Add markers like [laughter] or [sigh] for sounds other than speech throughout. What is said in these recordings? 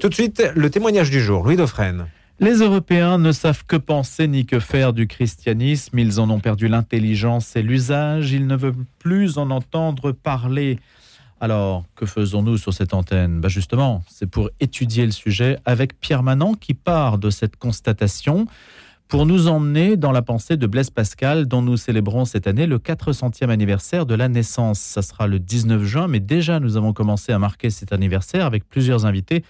Tout de suite, le témoignage du jour, Louis Dauphren. Les Européens ne savent que penser ni que faire du christianisme. Ils en ont perdu l'intelligence et l'usage. Ils ne veulent plus en entendre parler. Alors, que faisons-nous sur cette antenne? Ben Justement, c'est pour étudier le sujet avec Pierre Manant qui part de cette constatation pour nous emmener dans la pensée de Blaise Pascal, dont nous célébrons cette année le 400e anniversaire de la naissance. Ça sera le 19 juin, mais déjà nous avons commencé à marquer cet anniversaire avec plusieurs invités.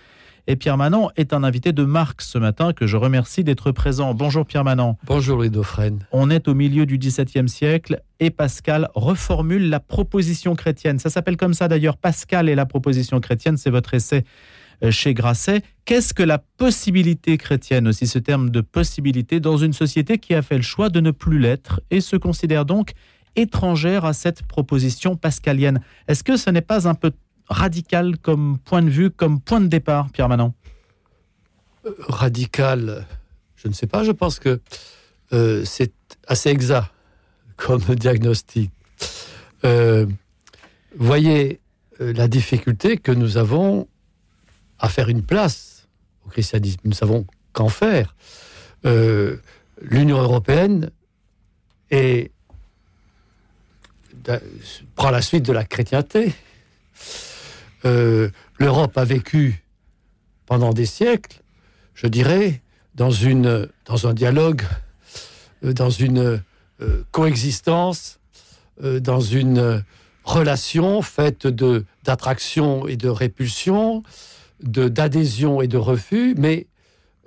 Et Pierre Manant est un invité de marque ce matin que je remercie d'être présent. Bonjour Pierre Manant. Bonjour Louis Dauphren. On est au milieu du XVIIe siècle et Pascal reformule la proposition chrétienne. Ça s'appelle comme ça d'ailleurs, Pascal et la proposition chrétienne, c'est votre essai chez Grasset. Qu'est-ce que la possibilité chrétienne, aussi ce terme de possibilité, dans une société qui a fait le choix de ne plus l'être et se considère donc étrangère à cette proposition pascalienne? Est-ce que ce n'est pas un peu radical comme point de vue, comme point de départ, Pierre Manon euh, Radical, je ne sais pas. Je pense que euh, c'est assez exact comme [laughs] diagnostic. voyez la difficulté que nous avons à faire une place au christianisme. Nous savons qu'en faire. Euh, L'Union européenne prend la suite de la chrétienté. Euh, L'Europe a vécu pendant des siècles, je dirais, dans, une, dans un dialogue, euh, dans une coexistence, dans une relation faite d'attraction et de répulsion, d'adhésion et de refus, mais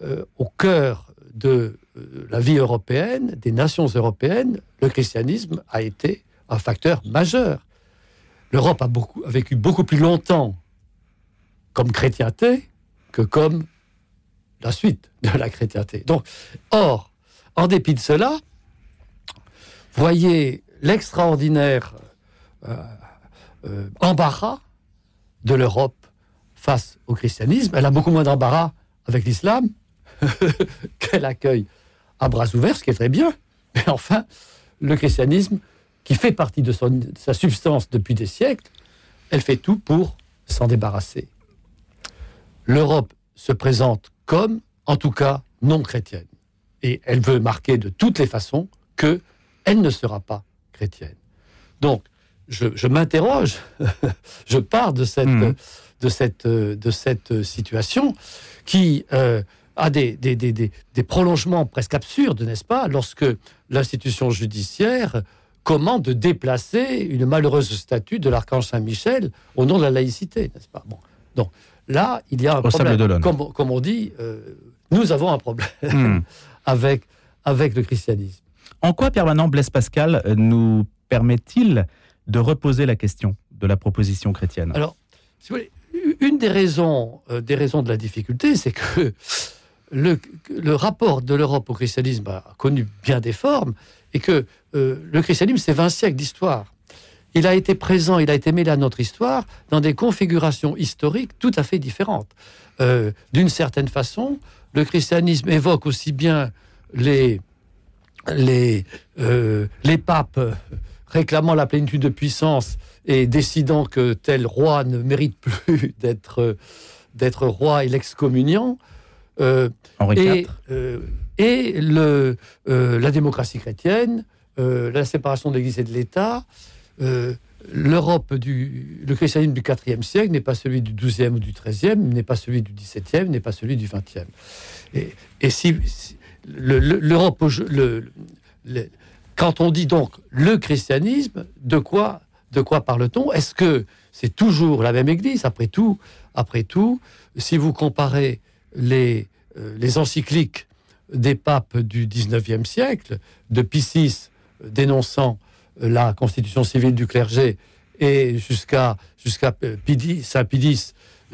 euh, au cœur de euh, la vie européenne, des nations européennes, le christianisme a été un facteur majeur. L'Europe a, vécu beaucoup plus longtemps comme chrétienté que comme la suite de la chrétienté. Donc, or, en dépit de cela, voyez l'extraordinaire euh, embarras de l'Europe face au christianisme. Elle a beaucoup moins d'embarras avec l'islam [laughs] qu'elle accueille à bras ouverts, ce qui est très bien. Mais enfin, le christianisme, qui fait partie de, sa substance depuis des siècles, elle fait tout pour s'en débarrasser. L'Europe se présente comme, en tout cas, non chrétienne. Et elle veut marquer de toutes les façons que elle ne sera pas chrétienne. Je, m'interroge, [laughs] je pars de cette, hmm de cette, euh, de cette situation qui euh, a des, des, des, des, prolongements presque absurdes, n'est-ce pas, lorsque l'institution judiciaire commande de déplacer une malheureuse statue de l'archange Saint-Michel au nom de la laïcité, n'est-ce pas? Bon. Donc là, il y a un problème. Comme, comme, on dit, euh, nous avons un problème hmm. [laughs] avec, avec le christianisme. En quoi permanent Blaise Pascal nous permet-il de reposer la question de la proposition chrétienne Alors, une des raisons, euh, des raisons de la difficulté, c'est que le, rapport de l'Europe au christianisme a connu bien des formes et que euh, le christianisme, c'est 20 siècles d'histoire. Il a été présent, il a été mêlé à notre histoire dans des configurations historiques tout à fait différentes. Euh, d'une certaine façon, le christianisme évoque aussi bien les, les, les papes réclamant la plénitude de puissance et décidant que tel roi ne mérite plus [laughs] d'être d'être roi et l'excommuniant. Euh, et, euh, et le, euh, la démocratie chrétienne, la séparation de l'Église et de l'État, l'Europe du le christianisme du IVe siècle n'est pas celui du XIIe ou du XIIIe, n'est pas celui du XVIIe, n'est pas celui du XXe. Et, et si, l'Europe, le, quand on dit donc le christianisme, de quoi de quoi parle-t-on? Est-ce que c'est toujours la même Église? Après tout, après tout, si vous comparez les, euh, les encycliques des papes du 19e siècle, de Pie VI dénonçant la constitution civile du clergé et jusqu'à jusqu'à Saint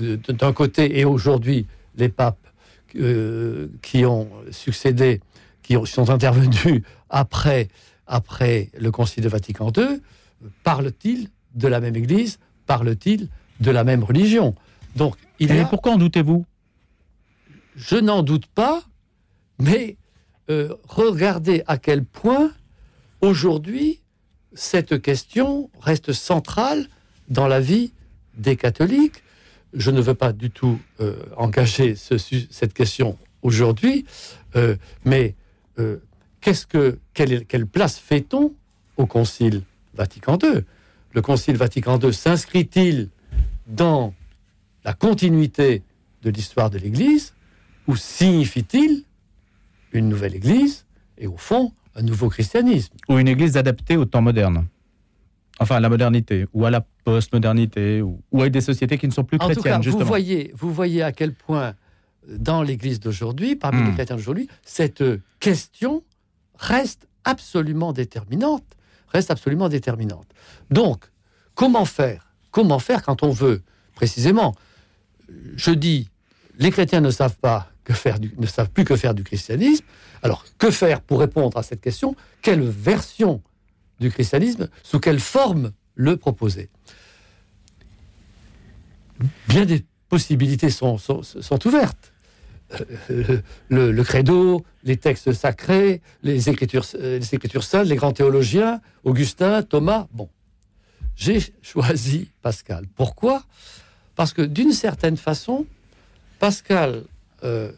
euh, d'un côté et aujourd'hui les papes euh, qui ont succédé, qui sont intervenus [laughs] après, après le Concile de Vatican II, parle-t-il de la même Église Parle-t-il de la même religion? Donc, il Et pourquoi en doutez-vous? Je n'en doute pas, mais euh, regardez à quel point aujourd'hui cette question reste centrale dans la vie des catholiques. je ne veux pas du tout euh, engager ce, cette question aujourd'hui, euh, mais qu'est-ce que, quelle, quelle place fait-on au Concile Vatican II Le Concile Vatican II s'inscrit-il dans la continuité de l'histoire de l'Église ou signifie-t-il une nouvelle Église et au fond un nouveau christianisme? Ou une Église adaptée au temps moderne? Enfin, à la modernité, ou à la post-modernité, ou, ou, à des sociétés qui ne sont plus en chrétiennes, tout cas, justement. Vous voyez, vous voyez à quel point, dans l'Église d'aujourd'hui, parmi Hmm. les chrétiens d'aujourd'hui, cette question reste absolument déterminante. Reste absolument déterminante. Donc, comment faire Comment faire quand on veut, précisément, je dis, les chrétiens ne savent pas que faire ne savent plus que faire du christianisme. Alors, que faire pour répondre à cette question? Quelle version du christianisme, sous quelle forme le proposer? Bien des possibilités sont ouvertes. Le, credo, les textes sacrés, les écritures, euh, les écritures saintes, les grands théologiens, Augustin, Thomas. Bon, j'ai choisi Pascal. Pourquoi? Parce que d'une certaine façon, Pascal euh,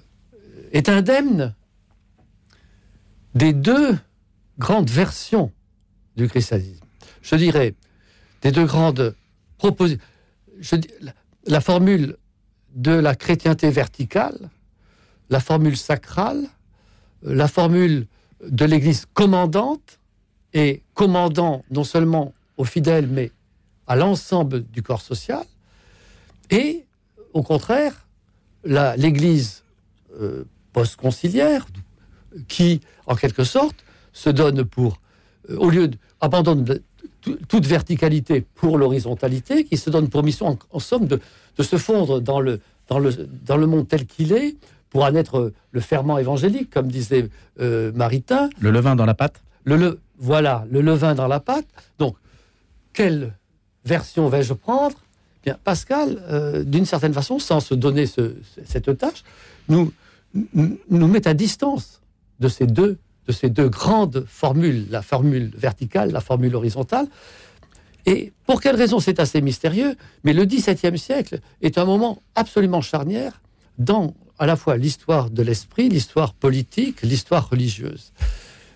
est indemne des deux grandes versions du christianisme. Je dirais des deux grandes propositions. La formule de la chrétienté verticale, la formule sacrale, la formule de l'Église commandante, et commandant non seulement aux fidèles, mais à l'ensemble du corps social, et au contraire, l'Église euh, post-conciliaire, qui, en quelque sorte, se donne pour, euh, au lieu d'abandonner toute verticalité pour l'horizontalité, qui se donne pour mission, en, en somme, de, de, se fondre dans le, dans le, dans le monde tel qu'il est, pour en être le ferment évangélique, comme disait euh, Maritain. Le levain dans la pâte le, le, Voilà, le levain dans la pâte. Donc, quelle version vais-je prendre? Bien, Pascal, euh, d'une certaine façon, sans se donner ce, cette tâche, nous, nous met à distance de ces deux de ces deux grandes formules, la formule verticale, la formule horizontale. Et pour quelle raison c'est assez mystérieux, mais le XVIIe siècle est un moment absolument charnière dans à la fois l'histoire de l'esprit, l'histoire politique, l'histoire religieuse.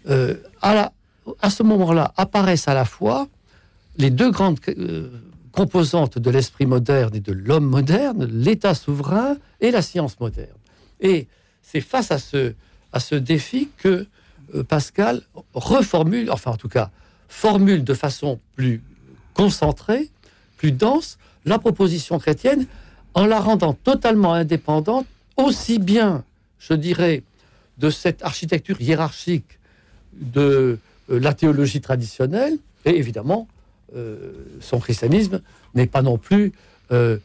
Euh, à, ce moment-là apparaissent à la fois les deux grandes euh, composantes de l'esprit moderne et de l'homme moderne, l'État souverain et la science moderne. Et c'est face à ce, à ce défi que Pascal reformule, enfin en tout cas, formule de façon plus concentrée, plus dense, la proposition chrétienne en la rendant totalement indépendante, aussi bien, je dirais, de cette architecture hiérarchique de euh, la théologie traditionnelle, et évidemment, euh, son christianisme n'est pas non plus, euh,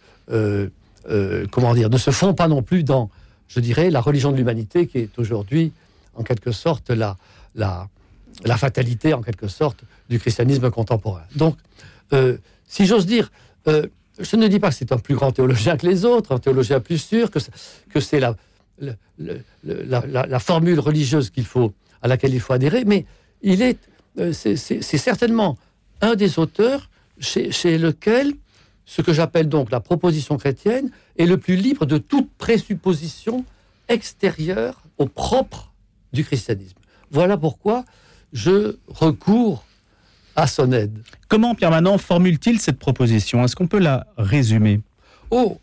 comment dire, ne se fond pas non plus dans, je dirais, la religion de l'humanité qui est aujourd'hui en quelque sorte la, la, la, fatalité, en quelque sorte, du christianisme contemporain. Donc, si j'ose dire, je ne dis pas que c'est un plus grand théologien que les autres, un théologien plus sûr, que c'est la, la, la, la, formule religieuse qu'il faut, à laquelle il faut adhérer, mais il est, euh, c'est certainement un des auteurs chez, chez lequel ce que j'appelle donc la proposition chrétienne est le plus libre de toute présupposition extérieure au propre du christianisme. Voilà pourquoi je recours à son aide. Comment Pierre Manant formule-t-il cette proposition? Est-ce qu'on peut la résumer? Oh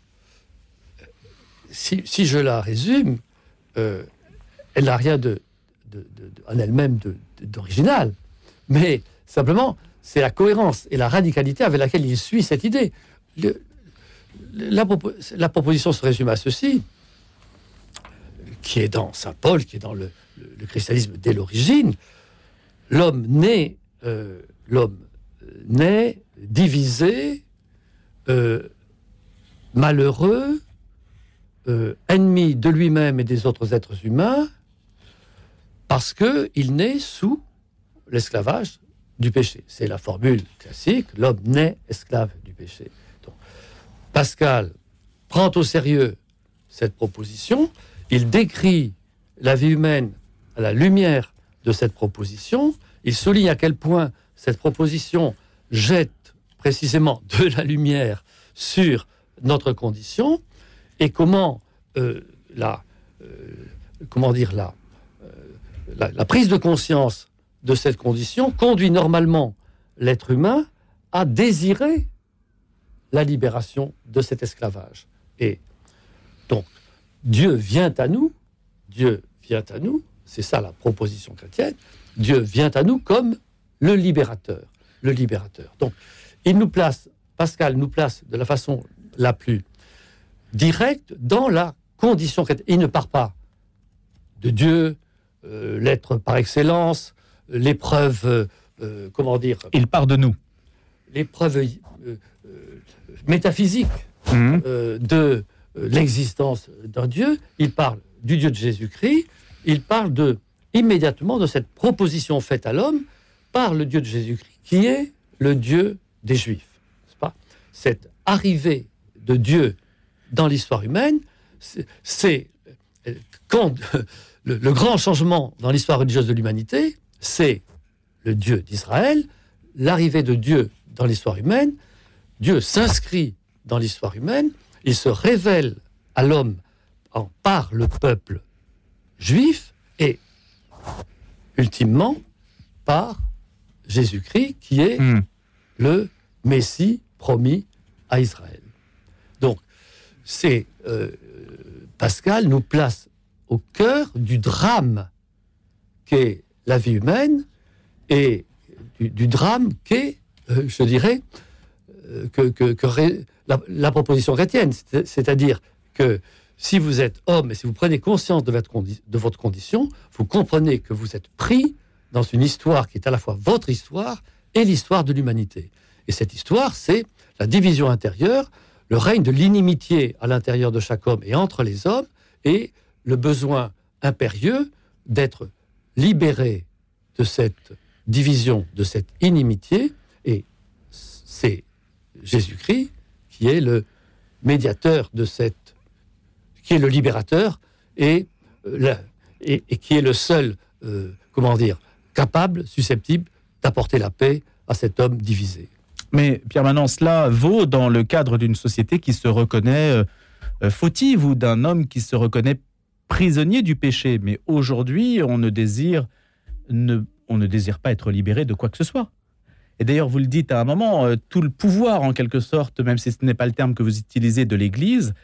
si, si, je la résume, euh, elle n'a rien de, de, de, en elle-même d'original, mais simplement c'est la cohérence et la radicalité avec laquelle il suit cette idée. Le, la, la, proposition se résume à ceci, qui est dans Saint Paul, qui est dans le, le, le christianisme dès l'origine, l'homme naît, euh, l'homme naît divisé, euh, malheureux, euh, ennemi de lui-même et des autres êtres humains, parce qu'il naît sous l'esclavage du péché. C'est la formule classique, l'homme naît esclave du péché. Pascal prend au sérieux cette proposition, il décrit la vie humaine à la lumière de cette proposition. Il souligne à quel point cette proposition jette précisément de la lumière sur notre condition et comment euh, la, euh, comment dire euh, la, la prise de conscience de cette condition conduit normalement l'être humain à désirer la libération de cet esclavage. Et donc, Dieu vient à nous, Dieu vient à nous, c'est ça la proposition chrétienne, Dieu vient à nous comme le libérateur, le libérateur. Donc, il nous place, Pascal nous place de la façon la plus directe dans la condition. Il ne part pas de Dieu, euh, l'être par excellence, l'épreuve, euh, euh, comment dire, Il part de nous. l'épreuve euh, métaphysique Mhm. de l'existence d'un Dieu. Il parle du Dieu de Jésus-Christ. Il parle de immédiatement de cette proposition faite à l'homme par le Dieu de Jésus-Christ, qui est le Dieu des Juifs. pas? Cette arrivée de Dieu dans l'histoire humaine, c'est- quand [laughs] le, le grand changement dans l'histoire religieuse de l'humanité, c'est le Dieu d'Israël, l'arrivée de Dieu dans l'histoire humaine. Dieu s'inscrit dans l'histoire humaine, il se révèle à l'homme par le peuple juif et ultimement par Jésus-Christ qui est Mhm. le Messie promis à Israël. Donc, c'est euh, Pascal nous place au cœur du drame qu'est la vie humaine et du, du drame qu'est, euh, je dirais, euh, que, que- que ré- la, la proposition chrétienne, C'est- c'est-à-dire que si vous êtes homme et si vous prenez conscience de votre, condi- de votre condition, vous comprenez que vous êtes pris dans une histoire qui est à la fois votre histoire et l'histoire de l'humanité. Et cette histoire, c'est la division intérieure, le règne de l'inimitié à l'intérieur de chaque homme et entre les hommes, et le besoin impérieux d'être libéré de cette division, de cette inimitié. Et c'est Jésus-Christ qui est le médiateur de cette, qui est le libérateur et, euh, la- et, qui est le seul, euh, comment dire, capable, susceptible d'apporter la paix à cet homme divisé. Mais Pierre Manon, cela vaut dans le cadre d'une société qui se reconnaît euh, euh, fautive ou d'un homme qui se reconnaît prisonnier du péché. Mais aujourd'hui, on ne désire ne, on ne désire pas être libéré de quoi que ce soit. Et d'ailleurs, vous le dites à un moment, euh, tout le pouvoir, en quelque sorte, même si ce n'est pas le terme que vous utilisez de l'Église,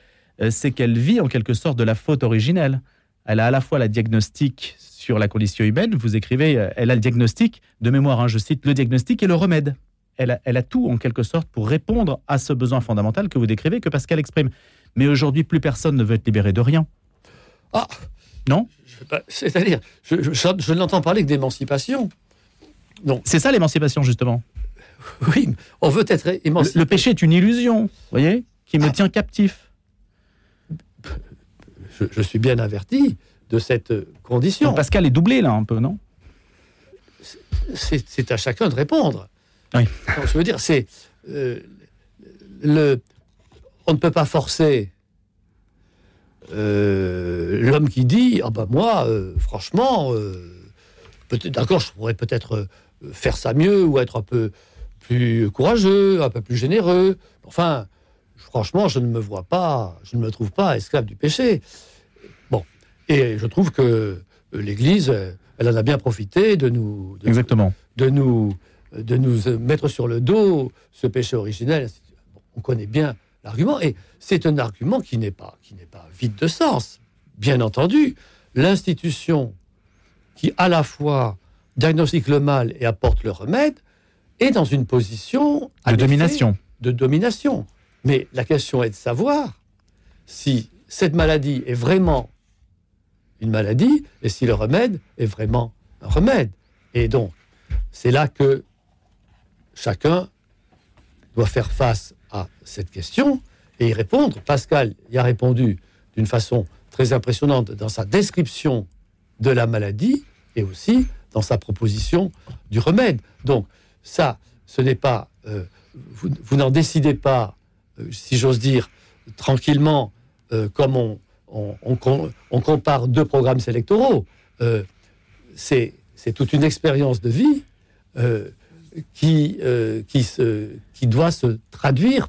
c'est qu'elle vit en quelque sorte de la faute originelle. Elle a à la fois la diagnostic sur la condition humaine, vous écrivez, euh, elle a le diagnostic, de mémoire, hein, je cite, le diagnostic et le remède elle a, elle a tout en quelque sorte pour répondre à ce besoin fondamental que vous décrivez, que Pascal exprime. Mais aujourd'hui, plus personne ne veut être libéré de rien. Ah Non? C'est-à-dire, je, je- je- je n'entends parler que d'émancipation. C'est ça l'émancipation, justement. [laughs] Oui, on veut être Le, émancipé. le péché est une illusion, vous voyez, qui me Ah. tient captif. Je, je suis bien averti de cette condition. Donc Pascal est doublé, là, un peu, non? C'est à chacun de répondre. Oui. Donc, je veux dire, c'est euh, le. On ne peut pas forcer euh, l'homme qui dit ah ben moi, euh, franchement, euh, peut-être d'accord, je pourrais peut-être faire ça mieux ou être un peu plus courageux, un peu plus généreux. Enfin, franchement, je ne me vois pas, je ne me trouve pas esclave du péché. Et je trouve que l'Église, euh, elle en a bien profité de nous, de, Exactement. de nous, de nous euh, mettre sur le dos ce péché originel. On connaît bien l'argument, et c'est un argument qui n'est pas, qui n'est pas vide de sens. Bien entendu, l'institution qui à la fois diagnostique le mal et apporte le remède est dans une position De domination. de domination. Mais la question est de savoir si cette maladie est vraiment une maladie et si le remède est vraiment un remède. Et donc, c'est là que chacun doit faire face à cette question et y répondre. Pascal y a répondu d'une façon très impressionnante dans sa description de la maladie et aussi dans sa proposition du remède. Donc, ça, ce n'est pas. euh, vous n'en décidez pas, euh, si j'ose dire, tranquillement, euh, comme on, on, on com- on compare deux programmes électoraux. Euh, c'est toute une expérience de vie euh, qui, euh, qui, doit se traduire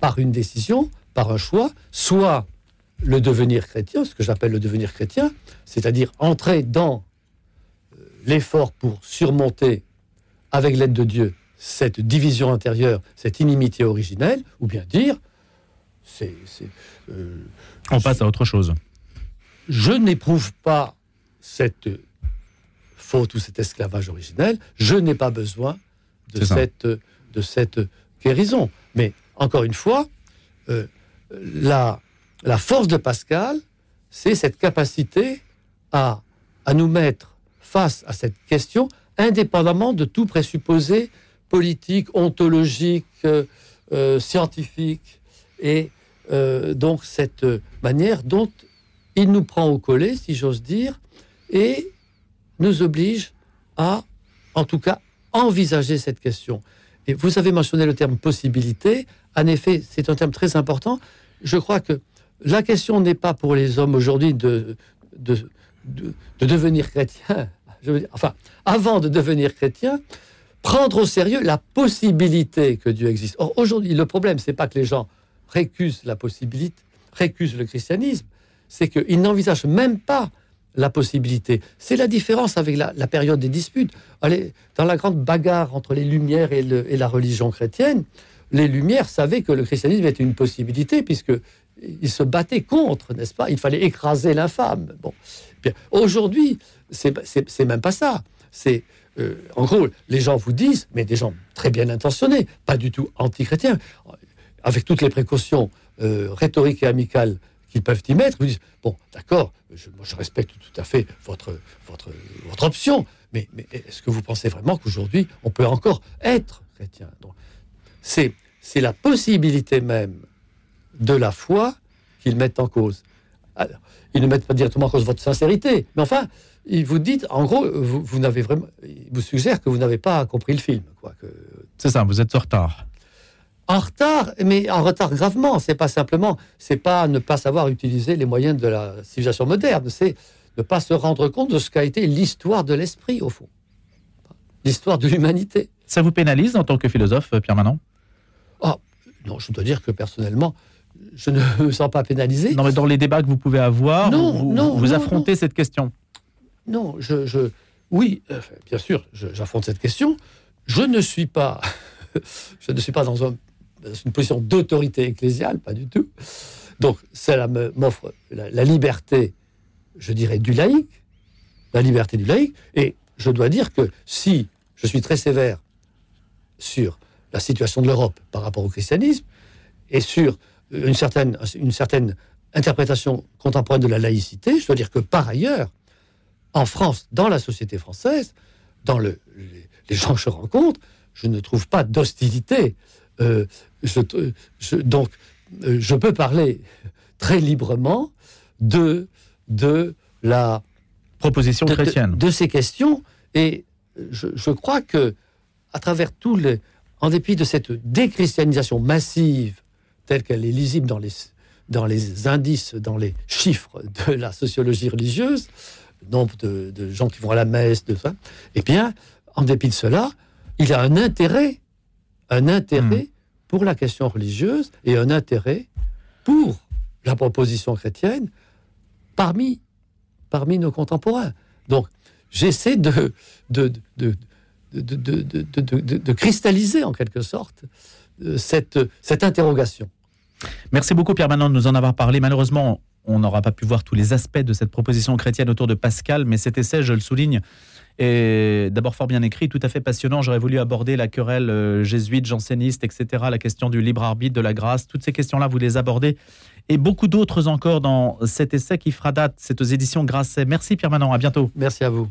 par une décision, par un choix, soit le devenir chrétien, ce que j'appelle le devenir chrétien, c'est-à-dire entrer dans l'effort pour surmonter, avec l'aide de Dieu, cette division intérieure, cette inimitié originelle, ou bien dire, c'est, euh, on passe à autre chose. Je n'éprouve pas cette faute ou cet esclavage originel, je n'ai pas besoin de cette, de cette guérison. Mais encore une fois, euh, la, la force de Pascal, c'est cette capacité à, à nous mettre face à cette question, indépendamment de tout présupposé politique, ontologique, euh, euh, scientifique, et donc cette manière dont il nous prend au collet, si j'ose dire, et nous oblige à, en tout cas, envisager cette question. Et vous avez mentionné le terme possibilité. En effet, c'est un terme très important. Je crois que la question n'est pas pour les hommes aujourd'hui de, de, de, devenir chrétiens. [laughs] enfin, avant de devenir chrétien, prendre au sérieux la possibilité que Dieu existe. Or, aujourd'hui, le problème, c'est pas que les gens récusent la possibilité, récusent le christianisme, c'est qu'ils n'envisagent même pas la possibilité. C'est la différence avec la, période des disputes. Allez, dans la grande bagarre entre les Lumières et, la religion chrétienne, les Lumières savaient que le christianisme était une possibilité, puisque ils se battaient contre, n'est-ce pas? Il fallait écraser l'infâme. Bon. Aujourd'hui, c'est même pas ça. C'est euh, en gros, les gens vous disent, mais des gens très bien intentionnés, pas du tout anti-chrétiens, avec toutes les précautions euh, rhétoriques et amicales qu'ils peuvent y mettre, vous disent, bon, d'accord, je, je, respecte tout à fait votre, votre, votre option, mais, est-ce que vous pensez vraiment qu'aujourd'hui, on peut encore être chrétien? C'est la possibilité même de la foi qu'ils mettent en cause. Ils ne mettent pas directement en cause votre sincérité, mais enfin, ils vous disent, en gros, vous, n'avez vraiment, ils vous suggèrent que vous n'avez pas compris le film. C'est ça, vous êtes en retard en retard, mais en retard gravement. C'est pas simplement, c'est pas ne pas savoir utiliser les moyens de la civilisation moderne, c'est ne pas se rendre compte de ce qu'a été l'histoire de l'esprit, au fond. L'histoire de l'humanité. Ça vous pénalise en tant que philosophe, Pierre Manon? Ah, non, je dois dire que personnellement, je ne me sens pas pénalisé. Non, mais dans les débats que vous pouvez avoir, vous, non, vous affrontez cette question? Non, je, oui, euh, bien sûr, j'affronte cette question. Je ne suis pas, [laughs] je ne suis pas dans un une position d'autorité ecclésiale, pas du tout. Donc, cela m'offre la, liberté, je dirais, du laïc, la liberté du laïc. Et je dois dire que si je suis très sévère sur la situation de l'Europe par rapport au christianisme et sur une certaine, une certaine interprétation contemporaine de la laïcité, je dois dire que par ailleurs, en France, dans la société française, dans le, les, gens que je rencontre, je ne trouve pas d'hostilité euh, je, donc, euh, je peux parler très librement de, de la proposition chrétienne. De, ces questions. Et je, crois que, à travers tout les. En dépit de cette déchristianisation massive, telle qu'elle est lisible dans les, dans les indices, dans les chiffres de la sociologie religieuse, nombre de, de gens qui vont à la messe, de ça, eh bien, en dépit de cela, il y a un intérêt un intérêt hmm. pour la question religieuse et un intérêt pour la proposition chrétienne parmi, parmi nos contemporains. Donc, j'essaie de de, de, de, cristalliser en quelque sorte euh, cette, cette interrogation. Merci beaucoup Pierre Manon de nous en avoir parlé. Malheureusement, on n'aura pas pu voir tous les aspects de cette proposition chrétienne autour de Pascal, mais cet essai, je le souligne, et d'abord fort bien écrit, tout à fait passionnant. J'aurais voulu aborder la querelle euh, jésuite, janséniste, etc., la question du libre arbitre, de la grâce. Toutes ces questions-là, vous les abordez. Et beaucoup d'autres encore dans cet essai qui fera date. C'est aux éditions Grasset. Merci Pierre Manon, à bientôt. Merci à vous.